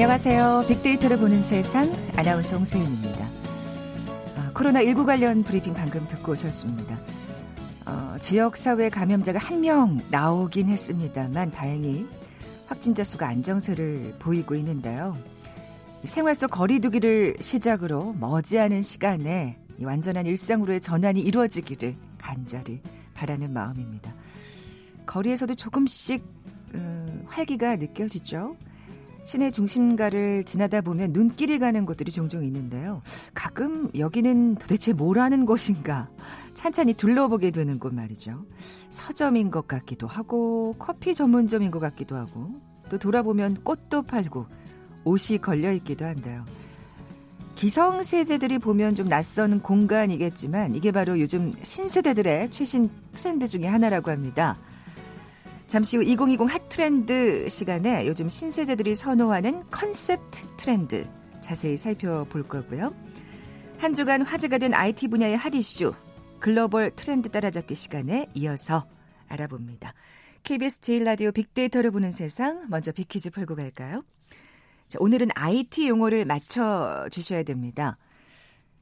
안녕하세요. 빅데이터를 보는 세상 아나운서 홍수인입니다. 아, 코로나19 관련 브리핑 방금 듣고 오셨습니다. 어, 지역사회 감염자가 한 명 나오긴 했습니다만 다행히 확진자 수가 안정세를 보이고 있는데요. 생활 속 거리두기를 시작으로 머지않은 시간에 완전한 일상으로의 전환이 이루어지기를 간절히 바라는 마음입니다. 거리에서도 조금씩 음, 활기가 느껴지죠. 시내 중심가를 지나다 보면 눈길이 가는 곳들이 종종 있는데요. 가끔 여기는 도대체 뭘 하는 곳인가 찬찬히 둘러보게 되는 곳 말이죠. 서점인 것 같기도 하고 커피 전문점인 것 같기도 하고 또 돌아보면 꽃도 팔고 옷이 걸려 있기도 한데요. 기성 세대들이 보면 좀 낯선 공간이겠지만 이게 바로 요즘 신세대들의 최신 트렌드 중의 하나라고 합니다. 잠시 후 2020 핫트렌드 시간에 요즘 신세대들이 선호하는 컨셉트 트렌드 자세히 살펴볼 거고요. 한 주간 화제가 된 IT 분야의 핫 이슈 글로벌 트렌드 따라잡기 시간에 이어서 알아봅니다. KBS 제일라디오 빅데이터를 보는 세상 먼저 빅퀴즈 풀고 갈까요? 자, 오늘은 IT 용어를 맞춰 주셔야 됩니다.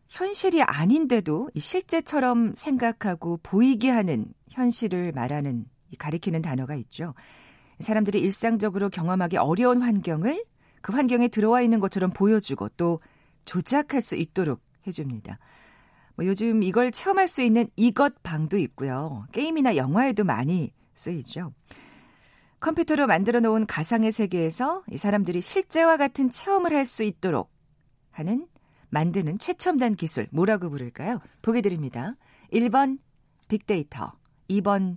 현실이 아닌데도 실제처럼 생각하고 보이게 하는 현실을 말하는 가리키는 단어가 있죠. 사람들이 일상적으로 경험하기 어려운 환경을 그 환경에 들어와 있는 것처럼 보여주고 또 조작할 수 있도록 해줍니다. 뭐 요즘 이걸 체험할 수 있는 이것 방도 있고요. 게임이나 영화에도 많이 쓰이죠. 컴퓨터로 만들어 놓은 가상의 세계에서 이 사람들이 실제와 같은 체험을 할 수 있도록 하는 만드는 최첨단 기술 뭐라고 부를까요? 보게 드립니다. 1번 빅데이터, 2번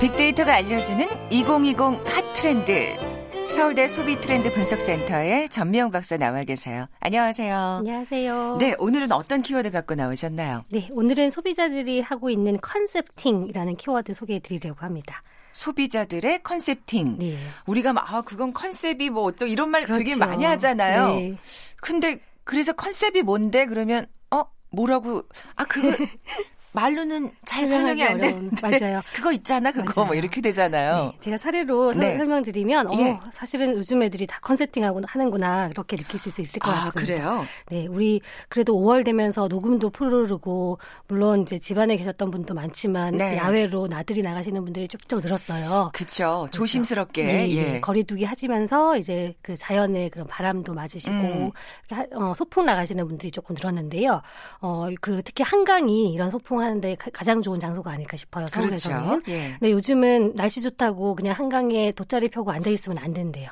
빅데이터가 알려주는 2020 핫트렌드. 서울대 소비 트렌드 분석센터의 전미영 박사 나와 계세요. 안녕하세요. 안녕하세요. 네, 오늘은 어떤 키워드 갖고 나오셨나요? 네, 오늘은 소비자들이 하고 있는 concepting이라는 키워드 소개해 드리려고 합니다. 소비자들의 concepting. 네. 우리가 막, 아, 그건 컨셉이 뭐 어쩌 이런 말 그렇죠. 되게 많이 하잖아요. 네. 근데 그래서 컨셉이 뭔데? 그러면, 어, 뭐라고, 아, 그거, 말로는 잘 설명이 안 되는데 맞아요. 그거 있잖아 그거 뭐 맞아요. 뭐 이렇게 되잖아요. 네, 제가 사례로 네. 설명드리면 어, 예. 사실은 요즘 애들이 다 concepting하고 하는구나 그렇게 느끼실 수 있을 것 아, 같습니다. 그래요? 네, 우리 그래도 5월 되면서 녹음도 푸르르고 물론 이제 집안에 계셨던 분도 많지만 네. 야외로 나들이 나가시는 분들이 쭉쭉 늘었어요. 그렇죠. 조심스럽게 네, 예. 거리두기 하시면서 이제 그 자연의 그런 바람도 맞으시고 음. 어, 소풍 나가시는 분들이 조금 늘었는데요. 어, 그 특히 한강이 이런 소풍 활동하는데 가장 좋은 장소가 아닐까 싶어요. 서울에서는. 그렇죠. 예. 근데 요즘은 날씨 좋다고 그냥 한강에 돗자리 펴고 앉아 있으면 안 된대요.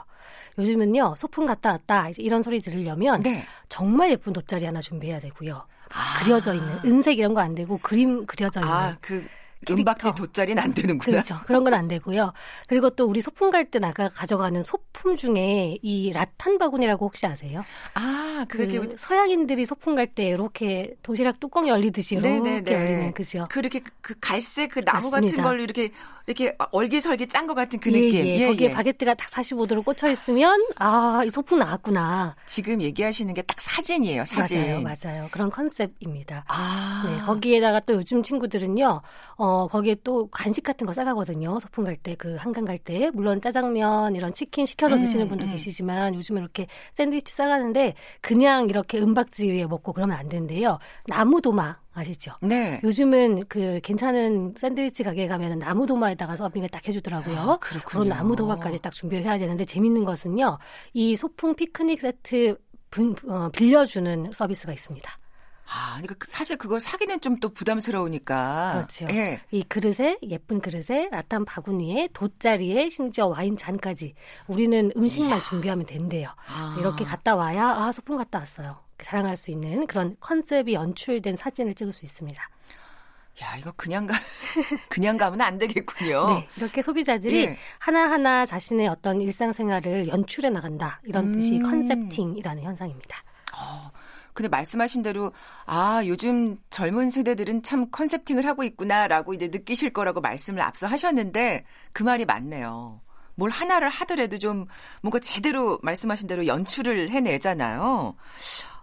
요즘은요 소풍 갔다 왔다 이런 소리 들으려면 네. 정말 예쁜 돗자리 하나 준비해야 되고요. 아. 그려져 있는 은색 이런 거 안 되고 그림 그려져 있는. 아, 그 은박지 돗자리는 안 되는구나. 그렇죠. 그런 건 안 되고요. 그리고 또 우리 소풍 갈 때 나가 가져가는 소품 중에 이 라탄 바구니라고 혹시 아세요? 아, 그게 그 서양인들이 소풍 갈 때 이렇게 도시락 뚜껑이 열리듯이 이렇게 네네네. 열리는 그죠? 그렇게 그 갈색 그 나무 맞습니다. 같은 걸로 이렇게 이렇게 얼기설기 짠 것 같은 그 느낌. 예, 예. 거기에 예. 바게트가 딱 45도로 꽂혀 있으면 아, 이 소풍 나왔구나. 지금 얘기하시는 게 딱 사진이에요. 사진. 맞아요, 맞아요. 그런 컨셉입니다. 아. 네, 거기에다가 또 요즘 친구들은요. 어, 거기에 또 간식 같은 거 싸가거든요. 소풍 갈 때, 그 한강 갈 때. 물론 짜장면, 이런 치킨 시켜서 음, 드시는 분도 음. 계시지만 요즘은 이렇게 샌드위치 싸가는데 그냥 이렇게 은박지 위에 먹고 그러면 안 되는데요. 나무 도마. 아시죠? 네. 요즘은 그 괜찮은 샌드위치 가게 가면은 나무 도마에다가 서빙을 딱 해주더라고요. 아, 그런 나무 도마까지 딱 준비를 해야 되는데 재밌는 것은요. 이 소풍 피크닉 세트 분, 어, 빌려주는 서비스가 있습니다. 아, 그러니까 사실 그걸 사기는 좀 또 부담스러우니까. 그렇죠. 예. 이 그릇에 예쁜 그릇에 라탄 바구니에 돗자리에 심지어 와인 잔까지 우리는 음식만 이야. 준비하면 된대요. 아. 이렇게 갔다 와야 아 소풍 갔다 왔어요. 자랑할 수 있는 그런 컨셉이 연출된 사진을 찍을 수 있습니다. 야, 이거 그냥 가, 그냥 가면 안 되겠군요. 네, 이렇게 소비자들이 예. 하나하나 자신의 어떤 일상생활을 연출해 나간다. 이런 뜻이 음. 컨셉팅이라는 현상입니다. 어, 근데 말씀하신 대로 아 요즘 젊은 세대들은 참 컨셉팅을 하고 있구나라고 이제 느끼실 거라고 말씀을 앞서 하셨는데 그 말이 맞네요. 뭘 하나를 하더라도 좀 뭔가 제대로 말씀하신 대로 연출을 해내잖아요.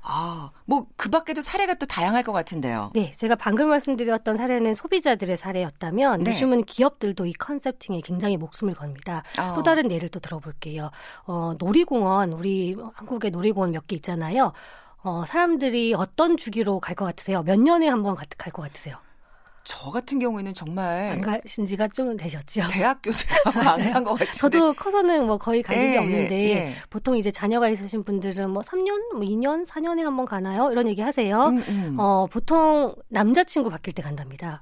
아, 뭐, 그 밖에도 사례가 또 다양할 것 같은데요. 네, 제가 방금 말씀드렸던 사례는 소비자들의 사례였다면 네. 요즘은 기업들도 이 컨셉팅에 굉장히 목숨을 겁니다. 어. 또 다른 예를 또 들어볼게요. 어, 놀이공원, 우리 한국의 놀이공원 몇 개 있잖아요. 어, 사람들이 어떤 주기로 갈 것 같으세요? 몇 년에 한 번 갈 것 같으세요? 저 같은 경우에는 정말 안 가신 지가 좀 되셨죠. 대학교 때안간 것 같은데. 저도 커서는 뭐 거의 간 적이 예, 없는데 예, 예. 보통 이제 자녀가 있으신 분들은 뭐 3년, 뭐 2년, 4년에 한 번 가나요? 이런 얘기 하세요. 음, 음. 어, 보통 남자친구 바뀔 때 간답니다.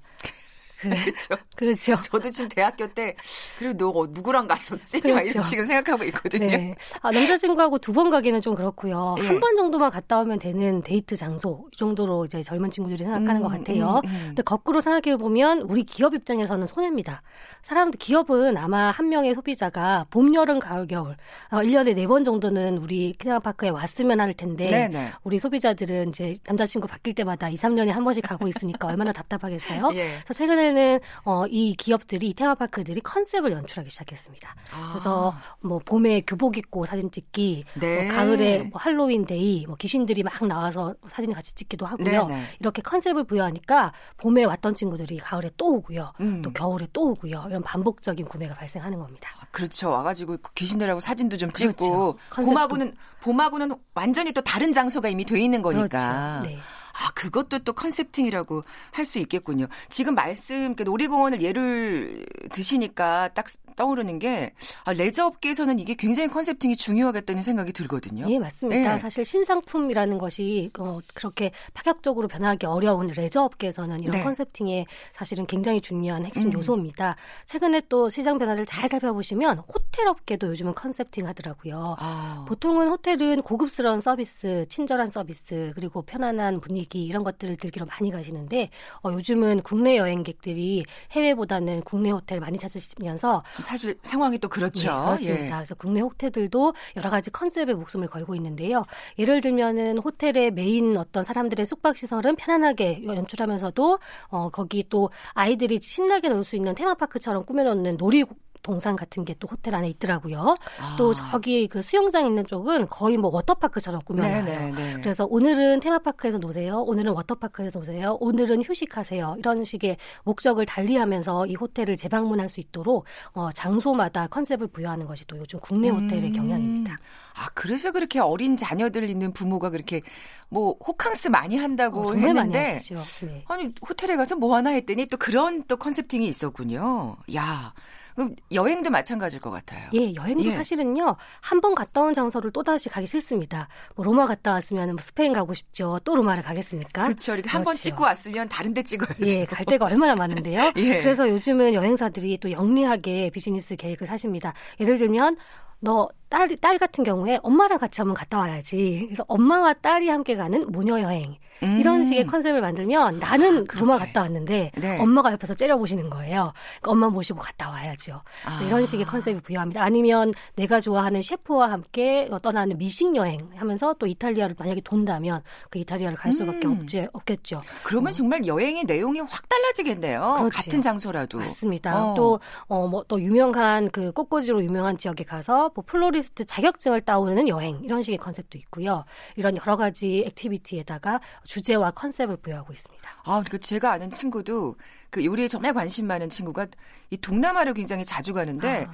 그렇죠. 그렇죠. 저도 지금 대학교 때 그리고 너 누구랑 갔었지? 그렇죠. 지금 생각하고 있거든요. 네. 아, 남자친구하고 두 번 가기는 좀 그렇고요. 네. 한번 정도만 갔다 오면 되는 데이트 장소 이 정도로 이제 젊은 친구들이 생각하는 음, 것 같아요. 음, 음. 근데 거꾸로 생각해 보면 우리 기업 입장에서는 손해입니다. 사람들 기업은 아마 한 명의 소비자가 봄, 여름, 가을, 겨울 어, 1년에 네 번 정도는 우리 테마파크에 왔으면 할 텐데 네네. 네. 우리 소비자들은 이제 남자친구 바뀔 때마다 2, 3년에 한 번씩 가고 있으니까 얼마나 답답하겠어요. 예. 그래서 최근에 최근에는 어, 이 기업들이 테마파크들이 컨셉을 연출하기 시작했습니다. 아. 그래서 뭐 봄에 교복 입고 사진 찍기, 네. 뭐 가을에 뭐 할로윈 데이, 뭐 귀신들이 막 나와서 사진 같이 찍기도 하고요. 네네. 네. 이렇게 컨셉을 부여하니까 봄에 왔던 친구들이 가을에 또 오고요, 음. 또 겨울에 또 오고요. 이런 반복적인 구매가 발생하는 겁니다. 아, 그렇죠. 와가지고 귀신들하고 사진도 좀 찍고 그렇죠. 봄하고는 봄하고는 완전히 또 다른 장소가 이미 돼 있는 거니까. 그렇죠. 네. 아, 그것도 또 concepting이라고 할 수 있겠군요. 지금 말씀, 그 놀이공원을 예를 드시니까 딱 떠오르는 게 아, 레저 업계에서는 이게 굉장히 concepting이 중요하겠다는 생각이 들거든요. 예, 맞습니다. 네. 사실 신상품이라는 것이 어, 그렇게 파격적으로 변하기 어려운 레저 업계에서는 이런 네. concepting이 사실은 굉장히 중요한 핵심 음. 요소입니다. 최근에 또 시장 변화를 잘 살펴보시면 호텔 업계도 요즘은 concepting 하더라고요. 아. 보통은 호텔은 고급스러운 서비스, 친절한 서비스, 그리고 편안한 분위기 이런 것들을 즐기러 많이 가시는데 어, 요즘은 국내 여행객들이 해외보다는 국내 호텔 많이 찾으시면서 사실 상황이 또 그렇죠. 네, 그렇습니다. 예. 그래서 국내 호텔들도 여러 가지 컨셉에 목숨을 걸고 있는데요. 예를 들면은 호텔의 메인 어떤 사람들의 숙박 시설은 편안하게 연출하면서도 어 거기 또 아이들이 신나게 놀 수 있는 테마파크처럼 꾸며놓는 놀이 동산 같은 게 또 호텔 안에 있더라고요. 아. 또 저기 그 수영장 있는 쪽은 거의 뭐 워터파크처럼 꾸며놔요. 네네네. 네. 그래서 오늘은 테마파크에서 노세요. 오늘은 워터파크에서 노세요. 오늘은 휴식하세요. 이런 식의 목적을 달리하면서 이 호텔을 재방문할 수 있도록 어, 장소마다 컨셉을 부여하는 것이 또 요즘 국내 호텔의 음. 경향입니다. 아 그래서 그렇게 어린 자녀들 있는 부모가 그렇게 뭐 호캉스 많이 한다고 어, 했는데 네. 아니 호텔에 가서 뭐 하나 했더니 또 그런 또 컨셉팅이 있었군요. 야 그럼 여행도 마찬가지일 것 같아요. 예, 여행도 예. 사실은요. 한 번 갔다 온 장소를 또 다시 가기 싫습니다. 뭐 로마 갔다 왔으면 뭐 스페인 가고 싶죠. 또 로마를 가겠습니까? 그렇죠. 이렇게 한 번 찍고 왔으면 다른 데 찍어야죠. 예, 갈 데가 얼마나 많은데요. 예. 그래서 요즘은 여행사들이 또 영리하게 비즈니스 계획을 사십니다. 예를 들면 너 딸, 딸 같은 경우에 엄마랑 같이 한번 갔다 와야지. 그래서 엄마와 딸이 함께 가는 모녀 여행. 음. 이런 식의 컨셉을 만들면 나는 아, 로마 갔다 왔는데 네. 엄마가 옆에서 째려보시는 거예요. 그러니까 엄마 모시고 갔다 와야죠. 아. 이런 식의 컨셉을 부여합니다. 아니면 내가 좋아하는 셰프와 함께 떠나는 미식 여행 하면서 또 이탈리아를 만약에 돈다면 그 이탈리아를 갈 수밖에 음. 없지, 없겠죠. 그러면 어. 정말 여행의 내용이 확 달라지겠네요. 그렇지. 같은 장소라도. 맞습니다. 어. 또, 어, 뭐, 또 유명한 그 꽃꽂이로 유명한 지역에 가서 뭐 플로리스트 자격증을 따오는 여행 이런 식의 컨셉도 있고요. 이런 여러 가지 액티비티에다가 주제와 컨셉을 부여하고 있습니다. 아, 그 제가 아는 친구도 그 요리에 정말 관심 많은 친구가 이 동남아를 굉장히 자주 가는데 아.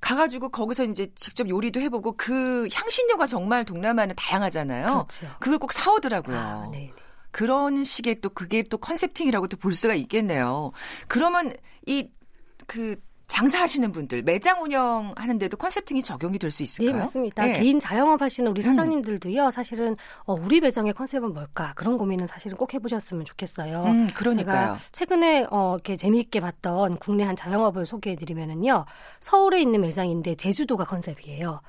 가가지고 거기서 이제 직접 요리도 해보고 그 향신료가 정말 동남아는 다양하잖아요. 그렇죠. 그걸 꼭 사오더라고요. 아, 네, 네. 그런 식의 또 그게 또 concepting이라고 또 볼 수가 있겠네요. 그러면 이 그 장사하시는 분들, 매장 운영하는데도 컨셉팅이 적용이 될 수 있을까요? 네, 맞습니다. 네. 개인 자영업 하시는 우리 음. 사장님들도요, 사실은 어, 우리 매장의 컨셉은 뭘까? 그런 고민은 사실은 꼭 해보셨으면 좋겠어요. 음, 그러니까요. 최근에 어, 이렇게 재미있게 봤던 국내 한 자영업을 소개해드리면은요, 서울에 있는 매장인데 제주도가 컨셉이에요.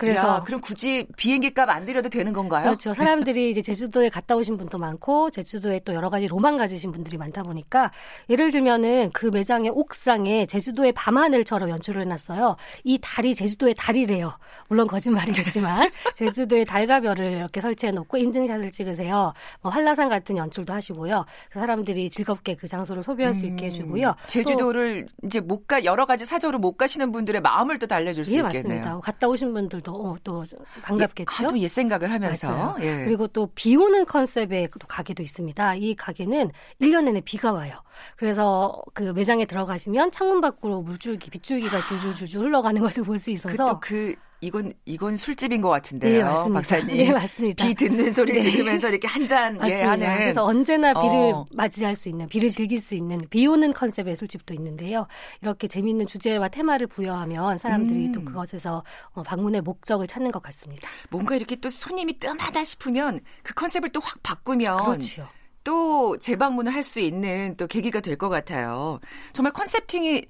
그래서 야, 그럼 굳이 비행기 값 안 들여도 되는 건가요? 그렇죠. 사람들이 이제 제주도에 갔다 오신 분도 많고 제주도에 또 여러 가지 로망 가지신 분들이 많다 보니까 예를 들면은 그 매장의 옥상에 제주도의 밤하늘처럼 연출을 해놨어요. 이 달이 제주도의 달이래요. 물론 거짓말이겠지만 제주도의 달과 별을 이렇게 설치해 놓고 인증샷을 찍으세요. 뭐 한라산 같은 연출도 하시고요. 사람들이 즐겁게 그 장소를 소비할 수 있게 해주고요. 음, 제주도를 또, 이제 못 가 여러 가지 사정으로 못 가시는 분들의 마음을 또 달래줄 수 예, 있겠네요. 맞습니다. 갔다 오신 분들도 또, 어, 또 반갑겠죠. 하도 옛 생각을 하면서. 예. 그리고 또 비 오는 컨셉의 또 가게도 있습니다. 이 가게는 1년 내내 비가 와요. 그래서 그 매장에 들어가시면 창문 밖으로 물줄기, 빗줄기가 줄줄줄줄 흘러가는 것을 볼 수 있어서 그 이건 이건 술집인 것 같은데요, 네, 맞습니다. 박사님. 네, 맞습니다. 비 듣는 소리를 네. 들으면서 이렇게 한잔 예, 하는. 그래서 언제나 비를 어. 맞이할 수 있는, 비를 즐길 수 있는 비 오는 컨셉의 술집도 있는데요. 이렇게 재미있는 주제와 테마를 부여하면 사람들이 음. 또 그것에서 어, 방문의 목적을 찾는 것 같습니다. 뭔가 이렇게 또 손님이 뜸하다 싶으면 그 컨셉을 또 확 바꾸면. 그렇죠. 또 재방문을 할 수 있는 또 계기가 될 것 같아요. 정말 컨셉팅이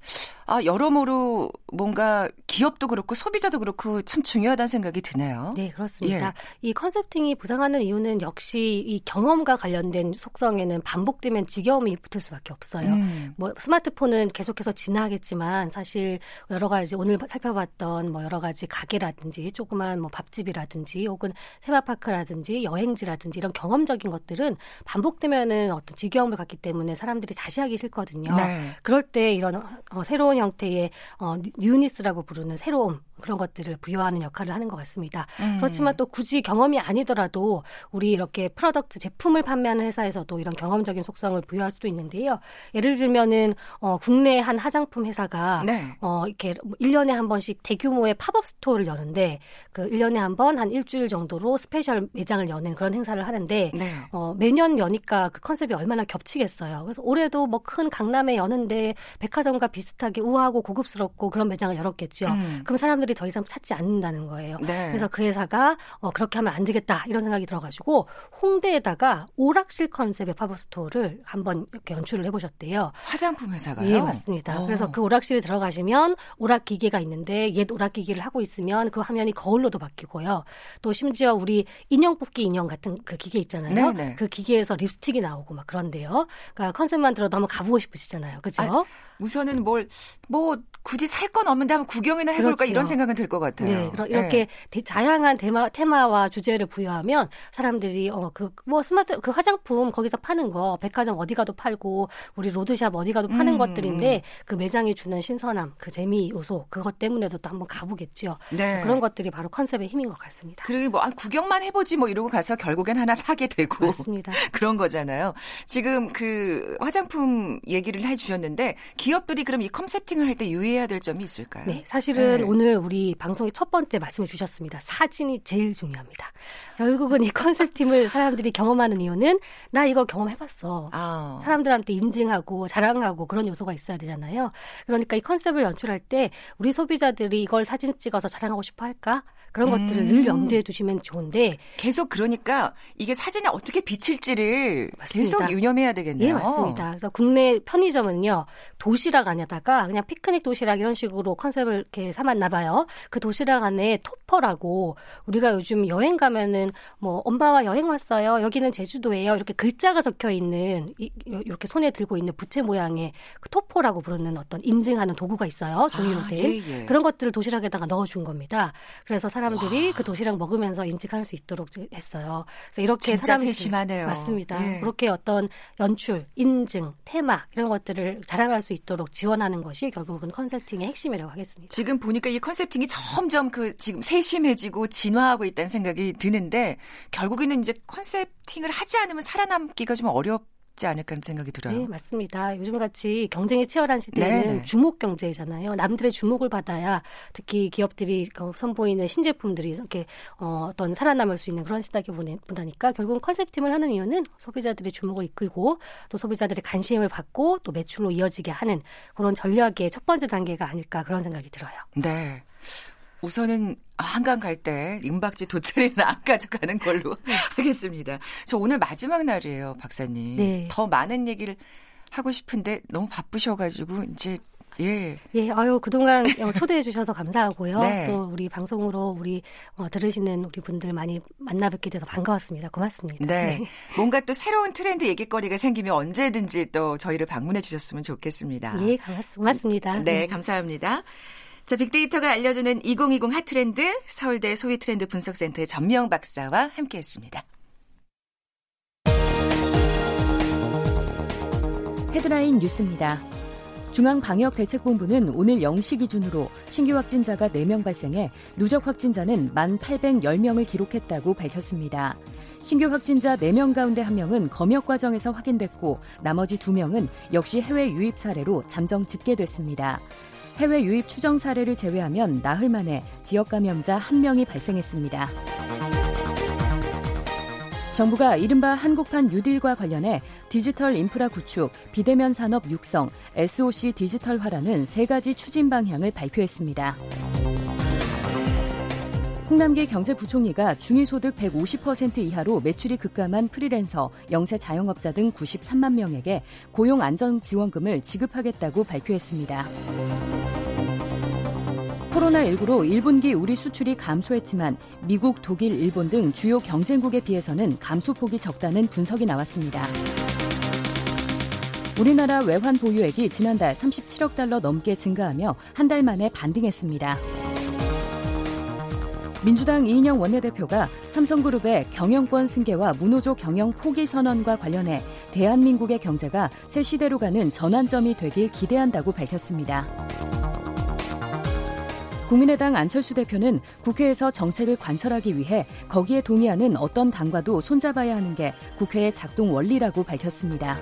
아, 여러모로 뭔가 기업도 그렇고 소비자도 그렇고 참 중요하다는 생각이 드네요. 네, 그렇습니다. 예. 이 컨셉팅이 부상하는 이유는 역시 이 경험과 관련된 속성에는 반복되면 지겨움이 붙을 수밖에 없어요. 음. 뭐 스마트폰은 계속해서 진화하겠지만 사실 여러 가지 오늘 살펴봤던 뭐 여러 가지 가게라든지 조그만 뭐 밥집이라든지 혹은 테마파크라든지 여행지라든지 이런 경험적인 것들은 반복되면은 어떤 지겨움을 갖기 때문에 사람들이 다시 하기 싫거든요. 네. 그럴 때 이런 어, 새로운 형태의 어, newness라고 부르는 새로움 그런 것들을 부여하는 역할을 하는 것 같습니다. 음. 그렇지만 또 굳이 경험이 아니더라도 우리 이렇게 product 제품을 판매하는 회사에서도 이런 경험적인 속성을 부여할 수도 있는데요. 예를 들면은 어, 국내 한 화장품 회사가 네. 어, 이렇게 1년에 한 번씩 대규모의 팝업 스토어를 여는데 그 1년에 한 번 한 일주일 정도로 스페셜 매장을 여는 그런 행사를 하는데 네. 어, 매년 여니까 그 컨셉이 얼마나 겹치겠어요. 그래서 올해도 뭐 큰 강남에 여는데 백화점과 비슷하게 우아하고 고급스럽고 그런 매장을 열었겠죠. 음. 그럼 사람들이 더 이상 찾지 않는다는 거예요. 네. 그래서 그 회사가 어, 그렇게 하면 안 되겠다 이런 생각이 들어가지고 홍대에다가 오락실 컨셉의 팝업 스토어를 한번 이렇게 연출을 해보셨대요. 화장품 회사가요? 예, 맞습니다. 오. 그래서 그 오락실에 들어가시면 오락 기계가 있는데 옛 오락 기계를 하고 있으면 그 화면이 거울로도 바뀌고요. 또 심지어 우리 인형 뽑기 인형 같은 그 기계 있잖아요. 네네. 네. 그 기계에서 립스틱이 나오고 막 그런데요. 그러니까 컨셉만 들어도 한번 가보고 싶으시잖아요. 그죠? 아, 우선은 뭘, 뭐, 굳이 살 건 없는데 한번 구경이나 해볼까 그렇죠. 이런 생각은 들 것 같아요. 네. 이렇게 네. 다양한 테마, 테마와 주제를 부여하면 사람들이, 어, 그, 뭐, 스마트, 그 화장품 거기서 파는 거, 백화점 어디 가도 팔고, 우리 로드샵 어디 가도 파는 음. 것들인데 그 매장이 주는 신선함, 그 재미 요소, 그것 때문에도 또 한번 가보겠죠. 네. 그런 것들이 바로 컨셉의 힘인 것 같습니다. 그리고 뭐, 아, 구경만 해보지 뭐 이러고 가서 결국엔 하나 사게 되고. 맞습니다. 그런 거잖아요. 지금 그 화장품 얘기를 해주셨는데, 기 업들이 그럼 이 컨셉팅을 할 때 유의해야 될 점이 있을까요? 네, 사실은 네. 오늘 우리 방송의 첫 번째 말씀해 주셨습니다. 사진이 제일 중요합니다. 결국은 이 컨셉팅을 사람들이 경험하는 이유는 나 이거 경험해봤어. 아. 사람들한테 인증하고 자랑하고 그런 요소가 있어야 되잖아요. 그러니까 이 컨셉을 연출할 때 우리 소비자들이 이걸 사진 찍어서 자랑하고 싶어 할까? 그런 음. 것들을 늘 염두에 두시면 좋은데 계속 그러니까 이게 사진에 어떻게 비칠지를 맞습니다. 계속 유념해야 되겠네요. 예, 맞습니다. 그래서 국내 편의점은요 도시락 안에다가 그냥 피크닉 도시락 이런 식으로 컨셉을 이렇게 삼았나 봐요. 그 도시락 안에 토퍼라고 우리가 요즘 여행 가면은 뭐 엄마와 여행 왔어요. 여기는 제주도예요. 이렇게 글자가 적혀 있는 이, 렇게 손에 들고 있는 부채 모양의 그 토퍼라고 부르는 어떤 인증하는 도구가 있어요. 종이로 된 아, 예, 예. 그런 것들을 도시락에다가 넣어준 겁니다. 그래서 사 람들이 와. 그 도시락 먹으면서 인식할 수 있도록 했어요. 그래서 이렇게 진짜 사람들이 세심하네요. 맞습니다. 예. 그렇게 어떤 연출, 인증, 테마 이런 것들을 자랑할 수 있도록 지원하는 것이 결국은 컨설팅의 핵심이라고 하겠습니다. 지금 보니까 이 컨셉팅이 점점 그 지금 세심해지고 진화하고 있다는 생각이 드는데 결국에는 이제 컨셉팅을 하지 않으면 살아남기가 좀 어렵. 쉽지 않을까 하는 생각이 들어요. 네, 맞습니다. 요즘같이 경쟁이 치열한 시대에는 네네. 주목 경제잖아요. 남들의 주목을 받아야 특히 기업들이 선보이는 신제품들이 이렇게 어, 어떤 살아남을 수 있는 그런 시대에 보다니까 결국은 컨셉팀을 하는 이유는 소비자들의 주목을 이끌고 또 소비자들의 관심을 받고 또 매출로 이어지게 하는 그런 전략의 첫 번째 단계가 아닐까 그런 생각이 들어요. 네. 우선은 한강 갈 때 임박지 돗자리는 안 가져가는 걸로 네. 하겠습니다. 저 오늘 마지막 날이에요, 박사님. 네. 더 많은 얘기를 하고 싶은데 너무 바쁘셔가지고 이제 예. 예, 아유, 그동안 어, 초대해 주셔서 감사하고요. 네. 또 우리 방송으로 우리 어, 들으시는 우리 분들 많이 만나 뵙게 돼서 반가웠습니다. 고맙습니다. 네. 네. 뭔가 또 새로운 트렌드 얘기거리가 생기면 언제든지 또 저희를 방문해 주셨으면 좋겠습니다. 예, 고맙습니다. 네, 감사합니다. 자, 빅데이터가 알려주는 2020 핫트렌드 서울대 소위 트렌드 분석센터의 전명 박사와 함께했습니다. 헤드라인 뉴스입니다. 중앙방역대책본부는 오늘 0시 기준으로 신규 확진자가 4명 발생해 누적 확진자는 1,810명을 기록했다고 밝혔습니다. 신규 확진자 4명 가운데 1명은 검역 과정에서 확인됐고 나머지 2명은 역시 해외 유입 사례로 잠정 집계됐습니다. 해외 유입 추정 사례를 제외하면 나흘 만에 지역 감염자 1명이 발생했습니다. 정부가 이른바 한국판 뉴딜과 관련해 디지털 인프라 구축, 비대면 산업 육성, SOC 디지털화라는 세 가지 추진 방향을 발표했습니다. 홍남기 경제부총리가 중위소득 150% 이하로 매출이 급감한 프리랜서, 영세 자영업자 등 93만 명에게 고용안정지원금을 지급하겠다고 발표했습니다. 코로나19로 1분기 우리 수출이 감소했지만 미국, 독일, 일본 등 주요 경쟁국에 비해서는 감소폭이 적다는 분석이 나왔습니다. 우리나라 외환 보유액이 지난달 37억 달러 넘게 증가하며 한 달 만에 반등했습니다. 민주당 이인영 원내대표가 삼성그룹의 경영권 승계와 문호조 경영 포기 선언과 관련해 대한민국의 경제가 새 시대로 가는 전환점이 되길 기대한다고 밝혔습니다. 국민의당 안철수 대표는 국회에서 정책을 관철하기 위해 거기에 동의하는 어떤 당과도 손잡아야 하는 게 국회의 작동 원리라고 밝혔습니다.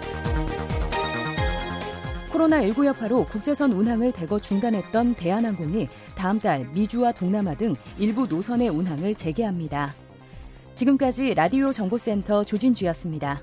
코로나19 여파로 국제선 운항을 대거 중단했던 대한항공이 다음 달 미주와 동남아 등 일부 노선의 운항을 재개합니다. 지금까지 라디오 정보센터 조진주였습니다.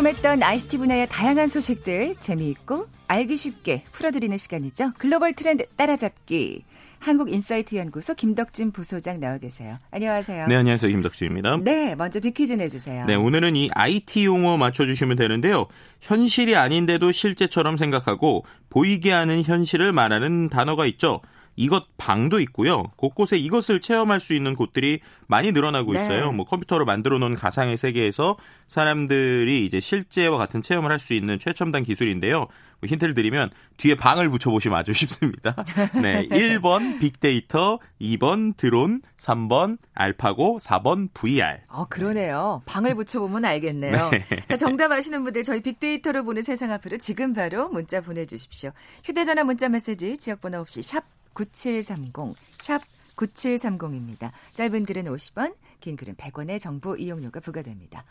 궁금했던 ICT 분야의 다양한 소식들 재미있고 알기 쉽게 풀어드리는 시간이죠. 글로벌 트렌드 따라잡기. 한국인사이트 연구소 김덕진 부소장 나와 계세요. 안녕하세요. 네, 안녕하세요. 김덕진입니다. 네, 먼저 빅퀴즈 내주세요. 네, 오늘은 이 IT 용어 맞춰주시면 되는데요. 현실이 아닌데도 실제처럼 생각하고 보이게 하는 현실을 말하는 단어가 있죠. 이것 방도 있고요. 곳곳에 이것을 체험할 수 있는 곳들이 많이 늘어나고 네. 있어요. 네. 뭐 컴퓨터로 만들어 놓은 가상의 세계에서 사람들이 이제 실제와 같은 체험을 할 수 있는 최첨단 기술인데요. 뭐 힌트를 드리면 뒤에 방을 붙여보시면 아주 쉽습니다. 네. 1번 빅데이터, 2번 드론, 3번 알파고, 4번 VR. 어, 그러네요. 방을 붙여보면 알겠네요. 네. 자, 정답 아시는 분들 저희 빅데이터를 보는 세상 앞으로 지금 바로 문자 보내주십시오. 휴대전화 문자 메시지 지역번호 없이 샵 9730, 샵 9730입니다. 짧은 글은 50원, 긴 글은 100원의 정보 이용료가 부과됩니다.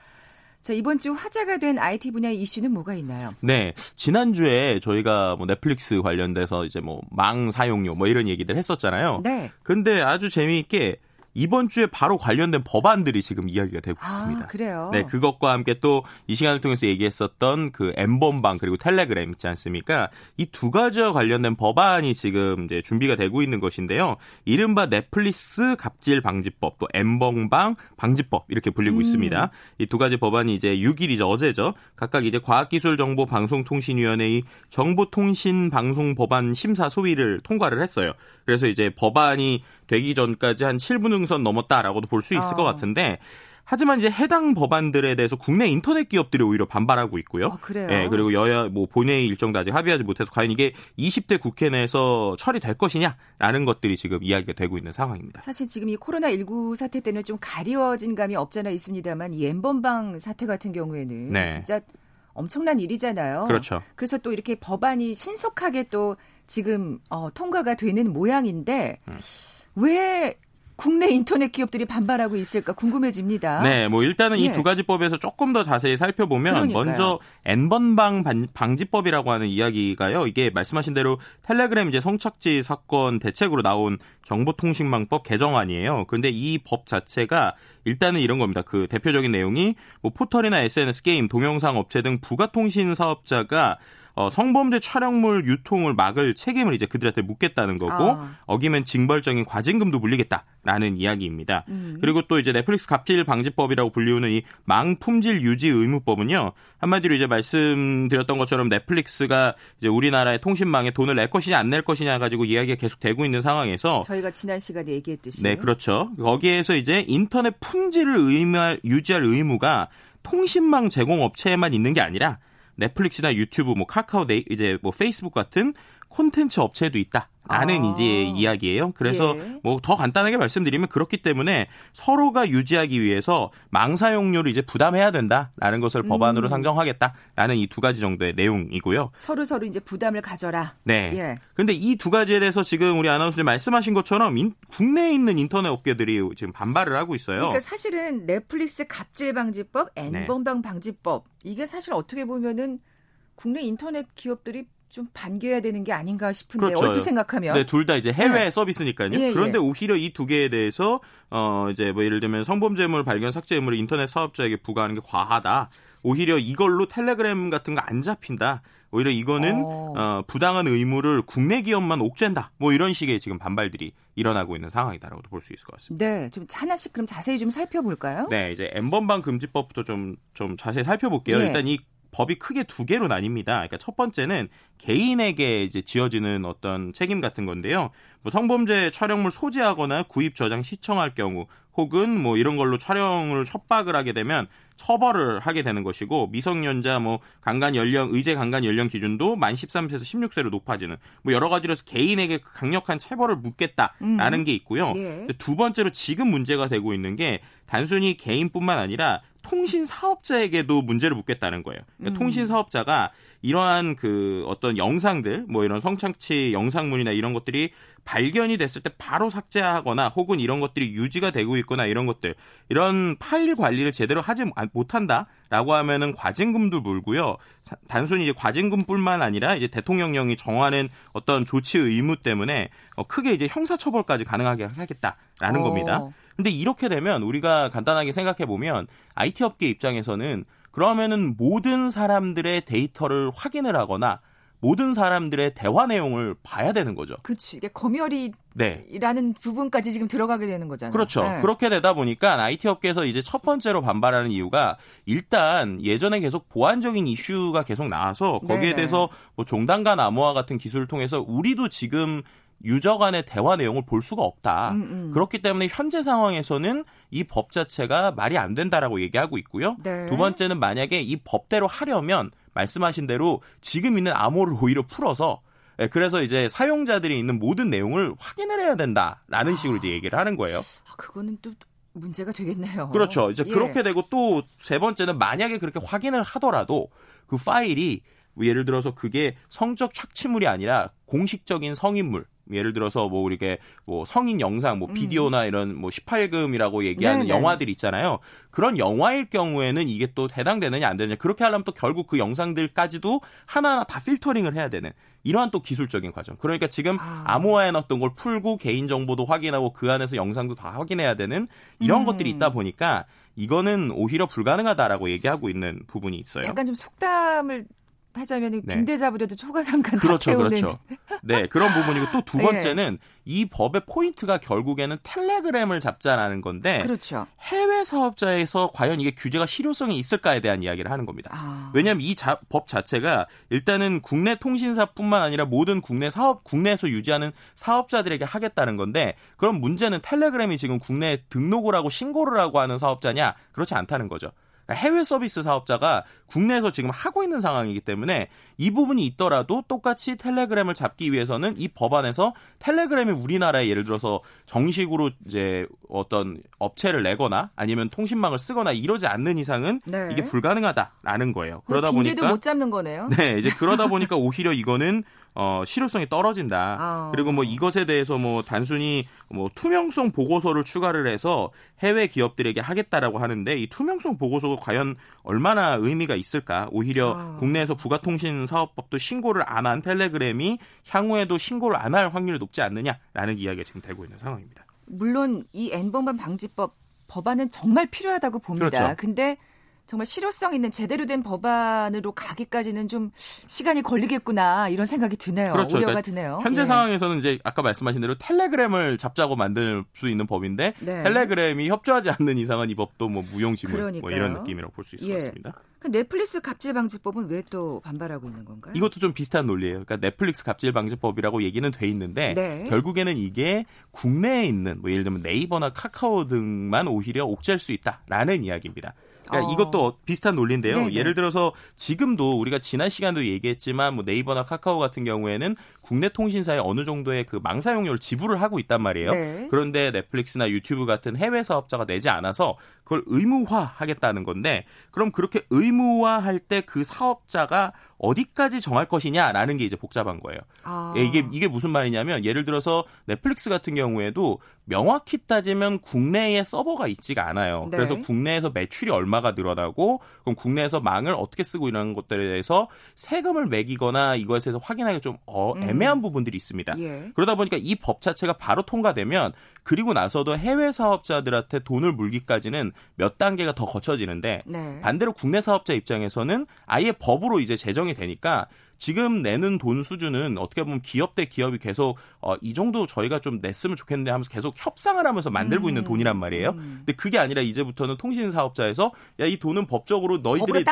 자, 이번 주 화제가 된 IT 분야의 이슈는 뭐가 있나요? 네. 지난주에 저희가 뭐 넷플릭스 관련돼서 이제 뭐 망 사용료 뭐 이런 얘기들 했었잖아요. 네. 근데 아주 재미있게 이번 주에 바로 관련된 법안들이 지금 이야기가 되고 아, 있습니다. 그래요? 네, 그것과 함께 또 이 시간을 통해서 얘기했었던 그 엠번방 그리고 텔레그램 있지 않습니까? 이 두 가지와 관련된 법안이 지금 이제 준비가 되고 있는 것인데요. 이른바 넷플릭스 갑질 방지법 또 엠번방 방지법 이렇게 불리고 음. 있습니다. 이 두 가지 법안이 이제 6일이죠. 어제죠. 각각 이제 과학기술정보방송통신위원회의 정보통신방송법안 심사 소위를 통과를 했어요. 그래서 이제 법안이 되기 전까지 한 7분 응선 넘었다라고도 볼 수 있을 어. 것 같은데 하지만 이제 해당 법안들에 대해서 국내 인터넷 기업들이 오히려 반발하고 있고요. 아, 그래요? 예, 그리고 여야 뭐 본회의 일정도 아직 합의하지 못해서 과연 이게 20대 국회 내에서 처리될 것이냐라는 것들이 지금 이야기가 되고 있는 상황입니다. 사실 지금 이 코로나 19 사태 때는 좀 가리워진 감이 없잖아 있습니다만 이 엠번방 사태 같은 경우에는 네. 진짜 엄청난 일이잖아요. 그렇죠. 그래서 또 이렇게 법안이 신속하게 또 지금 어, 통과가 되는 모양인데 음. 왜 국내 인터넷 기업들이 반발하고 있을까 궁금해집니다. 네, 뭐 일단은 예. 이두 가지 법에서 조금 더 자세히 살펴보면 그러니까요. 먼저 N번방 반- 방지법이라고 하는 이야기가요. 이게 말씀하신 대로 텔레그램 이제 성착취 사건 대책으로 나온 정보통신망법 개정안이에요. 그런데 이 법 자체가 일단은 이런 겁니다. 그 대표적인 내용이 뭐 포털이나 SNS 게임, 동영상 업체 등 부가통신 사업자가 어, 성범죄 촬영물 유통을 막을 책임을 이제 그들한테 묻겠다는 거고 아. 어기면 징벌적인 과징금도 물리겠다라는 이야기입니다. 음. 그리고 또 이제 넷플릭스 갑질 방지법이라고 불리우는 이 망품질 유지 의무법은요. 한마디로 이제 말씀드렸던 것처럼 넷플릭스가 이제 우리나라의 통신망에 돈을 낼 것이냐 안 낼 것이냐 가지고 이야기가 계속 되고 있는 상황에서 저희가 지난 시간에 얘기했듯이 네, 그렇죠. 거기에서 이제 인터넷 품질을 의무할, 유지할 의무가 통신망 제공 업체에만 있는 게 아니라 넷플릭스나 유튜브, 뭐 카카오, 네, 이제 뭐 페이스북 같은 콘텐츠 업체도 있다 라는 아. 이제 이야기예요. 그래서 예. 뭐더 간단하게 말씀드리면 그렇기 때문에 서로가 유지하기 위해서 망 사용료를 이제 부담해야 된다라는 것을 법안으로 음. 상정하겠다라는 이 두 가지 정도의 내용이고요. 서로 서로 이제 부담을 가져라. 네. 예. 근데 이 두 가지에 대해서 지금 우리 아나운서님 말씀하신 것처럼 인- 국내에 있는 인터넷 업계들이 지금 반발을 하고 있어요. 그러니까 사실은 넷플릭스 갑질 방지법, 네. N번방 방지법 이게 사실 어떻게 보면은 국내 인터넷 기업들이 좀 반겨야 되는 게 아닌가 싶은데 그렇죠. 얼핏 생각하면 네, 둘 다 이제 해외 네. 서비스니까요. 예, 그런데 예. 오히려 이 두 개에 대해서 어 이제 뭐 예를 들면 성범죄물 발견 삭제 의무를 인터넷 사업자에게 부과하는 게 과하다. 오히려 이걸로 텔레그램 같은 거 안 잡힌다. 오히려 이거는 어. 어, 부당한 의무를 국내 기업만 옥죄한다. 뭐 이런 식의 지금 반발들이 일어나고 있는 상황이다라고도 볼 수 있을 것 같습니다. 네, 좀 하나씩 그럼 자세히 좀 살펴볼까요? 네, 이제 엠번방 금지법부터 좀, 좀 자세히 살펴볼게요. 예. 일단 이 법이 크게 두 개로 나뉩니다. 그러니까 첫 번째는 개인에게 이제 지어지는 어떤 책임 같은 건데요. 뭐 성범죄 촬영물 소지하거나 구입, 저장, 시청할 경우 혹은 뭐 이런 걸로 촬영을 협박을 하게 되면 처벌을 하게 되는 것이고 미성년자 뭐 강간 연령 의제 강간 연령 기준도 만 13세에서 16세로 높아지는 뭐 여러 가지로 해서 개인에게 강력한 체벌을 묻겠다라는 음. 게 있고요. 예. 두 번째로 지금 문제가 되고 있는 게 단순히 개인뿐만 아니라 통신 사업자에게도 문제를 묻겠다는 거예요. 그러니까 음. 통신 사업자가 이러한 그 어떤 영상들, 뭐 이런 성착취 영상물이나 이런 것들이 발견이 됐을 때 바로 삭제하거나 혹은 이런 것들이 유지가 되고 있거나 이런 것들, 이런 파일 관리를 제대로 하지 못한다라고 하면은 과징금도 물고요. 사- 단순히 이제 과징금뿐만 아니라 이제 대통령령이 정하는 어떤 조치 의무 때문에 어, 크게 이제 형사처벌까지 가능하게 하겠다라는 어. 겁니다. 근데 이렇게 되면 우리가 간단하게 생각해 보면 IT 업계 입장에서는 그러면은 모든 사람들의 데이터를 확인을 하거나 모든 사람들의 대화 내용을 봐야 되는 거죠. 그치. 이게 검열이라는 네. 부분까지 지금 들어가게 되는 거잖아요. 그렇죠. 네. 그렇게 되다 보니까 IT 업계에서 이제 첫 번째로 반발하는 이유가 일단 예전에 계속 보안적인 이슈가 계속 나와서 거기에 네네. 대해서 뭐 종단간 암호화 같은 기술을 통해서 우리도 지금 유저 간의 대화 내용을 볼 수가 없다. 음, 음. 그렇기 때문에 현재 상황에서는 이 법 자체가 말이 안 된다라고 얘기하고 있고요. 네. 두 번째는 만약에 이 법대로 하려면 말씀하신 대로 지금 있는 암호를 오히려 풀어서 예, 그래서 이제 사용자들이 있는 모든 내용을 확인을 해야 된다라는 식으로 이제 얘기를 하는 거예요. 아, 그거는 또 문제가 되겠네요. 그렇죠. 이제 예. 그렇게 되고 또 세 번째는 만약에 그렇게 확인을 하더라도 그 파일이 뭐 예를 들어서 그게 성적 착취물이 아니라 공식적인 성인물 예를 들어서 뭐 우리게 뭐 성인 영상, 뭐 음. 비디오나 이런 뭐 18금이라고 얘기하는 네네. 영화들 있잖아요. 그런 영화일 경우에는 이게 또 해당되느냐 안 되느냐 그렇게 하려면 또 결국 그 영상들까지도 하나하나 다 필터링을 해야 되는 이러한 또 기술적인 과정. 그러니까 지금 아. 암호화해 놨던 걸 풀고 개인 정보도 확인하고 그 안에서 영상도 다 확인해야 되는 이런 음. 것들이 있다 보니까 이거는 오히려 불가능하다라고 얘기하고 있는 부분이 있어요. 약간 좀 속담을 하자면 네. 빈대 잡으려도 초가삼간 그렇죠, 그렇죠. 네, 그런 부분이고 또 두 번째는 예. 이 법의 포인트가 결국에는 텔레그램을 잡자라는 건데 그렇죠. 해외 사업자에서 과연 이게 규제가 실효성이 있을까에 대한 이야기를 하는 겁니다. 아. 왜냐하면 이 법 자체가 일단은 국내 통신사뿐만 아니라 모든 국내 사업 국내에서 유지하는 사업자들에게 하겠다는 건데 그럼 문제는 텔레그램이 지금 국내에 등록을 하고 신고를 하고 하는 사업자냐 그렇지 않다는 거죠. 그러니까 해외 서비스 사업자가 국내에서 지금 하고 있는 상황이기 때문에 이 부분이 있더라도 똑같이 텔레그램을 잡기 위해서는 이 법안에서 텔레그램이 우리나라에 예를 들어서 정식으로 이제 어떤 업체를 내거나 아니면 통신망을 쓰거나 이러지 않는 이상은 네. 이게 불가능하다라는 거예요. 그러다 보니까 못 잡는 거네요. 네, 이제 그러다 보니까 오히려 이거는 어, 실효성이 떨어진다. 아. 그리고 뭐 이것에 대해서 뭐 단순히 뭐 투명성 보고서를 추가를 해서 해외 기업들에게 하겠다라고 하는데 이 투명성 보고서가 과연 얼마나 의미가 있을까? 오히려 아. 국내에서 부가통신 사업법도 신고를 안 한 텔레그램이 향후에도 신고를 안 할 확률이 높지 않느냐라는 이야기가 지금 되고 있는 상황입니다. 물론 이 N번방 방지법 법안은 정말 필요하다고 봅니다. 그렇죠. 근데 정말 실효성 있는 제대로 된 법안으로 가기까지는 좀 시간이 걸리겠구나 이런 생각이 드네요. 그렇죠. 우려가 그러니까 드네요. 현재 예. 상황에서는 이제 아까 말씀하신 대로 텔레그램을 잡자고 만들 수 있는 법인데 네. 텔레그램이 협조하지 않는 이상은 이 법도 뭐 무용지물 뭐 이런 느낌이라고 볼 수 있을 예. 것 같습니다. 그 넷플릭스 갑질 방지법은 왜 또 반발하고 있는 건가요? 이것도 좀 비슷한 논리예요. 그러니까 넷플릭스 갑질 방지법이라고 얘기는 돼 있는데 네. 결국에는 이게 국내에 있는 뭐 예를 들면 네이버나 카카오 등만 오히려 옥죄할 수 있다라는 이야기입니다. 그러니까 어. 이것도 비슷한 논리인데요. 네네. 예를 들어서 지금도 우리가 지난 시간도 얘기했지만 뭐 네이버나 카카오 같은 경우에는 국내 통신사에 어느 정도의 그 망사용료를 지불을 하고 있단 말이에요. 네. 그런데 넷플릭스나 유튜브 같은 해외 사업자가 내지 않아서 그걸 의무화하겠다는 건데 그럼 그렇게 의무화할 때 그 사업자가 어디까지 정할 것이냐라는 게 이제 복잡한 거예요. 아. 예, 이게 이게 무슨 말이냐면 예를 들어서 넷플릭스 같은 경우에도 명확히 따지면 국내에 서버가 있지가 않아요. 네. 그래서 국내에서 매출이 얼마가 늘어나고 그럼 국내에서 망을 어떻게 쓰고 이런 것들에 대해서 세금을 매기거나 이것에 서 확인하기 좀 어, 음. 애매한 음. 부분들이 있습니다. 예. 그러다 보니까 이 법 자체가 바로 통과되면 그리고 나서도 해외 사업자들한테 돈을 물기까지는 몇 단계가 더 거쳐지는데 네. 반대로 국내 사업자 입장에서는 아예 법으로 이제 제정이 되니까 지금 내는 돈 수준은 어떻게 보면 기업 대 기업이 계속 어, 이 정도 저희가 좀 냈으면 좋겠는데 하면서 계속 협상을 하면서 만들고 음. 있는 돈이란 말이에요. 음. 근데 그게 아니라 이제부터는 통신 사업자에서 야 이 돈은 법적으로 너희들이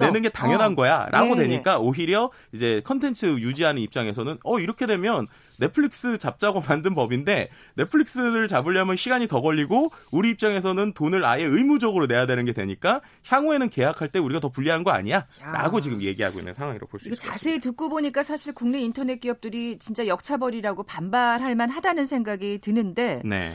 네, 내는 게 당연한 어. 거야라고 예, 되니까 오히려 이제 컨텐츠 유지하는 입장에서는 어 이렇게 되면 넷플릭스 잡자고 만든 법인데 넷플릭스를 잡으려면 시간이 더 걸리고 우리 입장에서는 돈을 아예 의무적으로 내야 되는 게 되니까 향후에는 계약할 때 우리가 더 불리한 거 아니야? 야. 라고 지금 얘기하고 있는 상황이라고 볼 수 있습니다. 자세히 듣고 보니까 사실 국내 인터넷 기업들이 진짜 역차벌이라고 반발할 만하다는 생각이 드는데 네.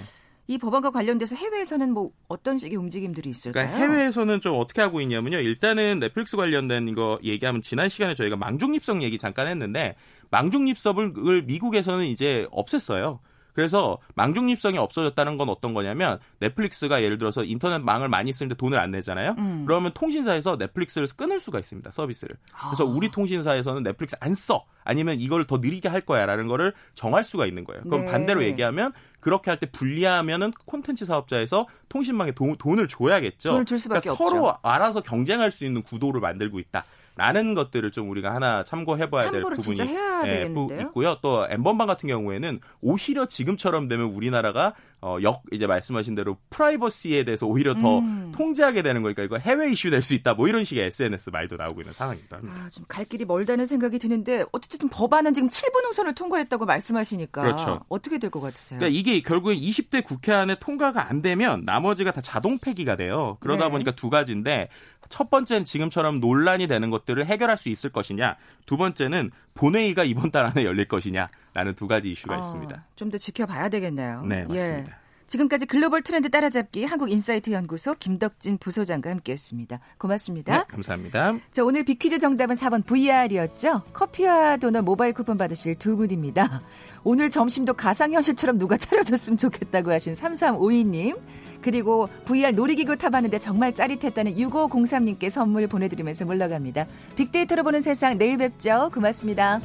이 법안과 관련돼서 해외에서는 뭐 어떤 식의 움직임들이 있을까요? 그러니까 해외에서는 좀 어떻게 하고 있냐면요. 일단은 넷플릭스 관련된 이거 얘기하면 지난 시간에 저희가 망중립성 얘기 잠깐 했는데 망중립섭을 미국에서는 이제 없앴어요. 그래서 망중립성이 없어졌다는 건 어떤 거냐면 넷플릭스가 예를 들어서 인터넷 망을 많이 쓰는데 돈을 안 내잖아요. 음. 그러면 통신사에서 넷플릭스를 끊을 수가 있습니다. 서비스를. 그래서 아. 우리 통신사에서는 넷플릭스 안 써. 아니면 이걸 더 느리게 할 거야라는 거를 정할 수가 있는 거예요. 그럼 네. 반대로 얘기하면 그렇게 할때 불리하면은 콘텐츠 사업자에서 통신망에 돈, 을 줘야겠죠. 돈을 줄 수밖에 그러니까 없죠. 서로 알아서 경쟁할 수 있는 구도를 만들고 있다. 라는 것들을 좀 우리가 하나 참고해 봐야 될 부분이 예, 있고요. 또 엠번방 같은 경우에는 오히려 지금처럼 되면 우리나라가 어, 역 이제 말씀하신 대로 프라이버시에 대해서 오히려 더 음. 통제하게 되는 거니까 이거 해외 이슈 될 수 있다. 뭐 이런 식의 SNS 말도 나오고 있는 상황입니다. 아, 좀 갈 길이 멀다는 생각이 드는데 어쨌든 법안은 지금 7분 응선을 통과했다고 말씀하시니까 그렇죠. 어떻게 될 것 같으세요? 그러니까 이게 결국에 20대 국회 안에 통과가 안 되면 나머지가 다 자동 폐기가 돼요. 그러다 네. 보니까 두 가지인데 첫 번째는 지금처럼 논란이 되는 것들을 해결할 수 있을 것이냐, 두 번째는 본회의가 이번 달 안에 열릴 것이냐라는 두 가지 이슈가 어, 있습니다. 좀 더 지켜봐야 되겠네요. 네, 맞습니다. 예. 지금까지 글로벌 트렌드 따라잡기 한국인사이트 연구소 김덕진 부소장과 함께했습니다. 고맙습니다. 네, 감사합니다. 자, 오늘 비퀴즈 정답은 4번 VR이었죠. 커피와 도넛 모바일 쿠폰 받으실 두 분입니다. 오늘 점심도 가상현실처럼 누가 차려줬으면 좋겠다고 하신 3352님. 그리고 VR 놀이기구 타봤는데 정말 짜릿했다는 6503님께 선물 보내드리면서 물러갑니다. 빅데이터로 보는 세상 내일 뵙죠. 고맙습니다.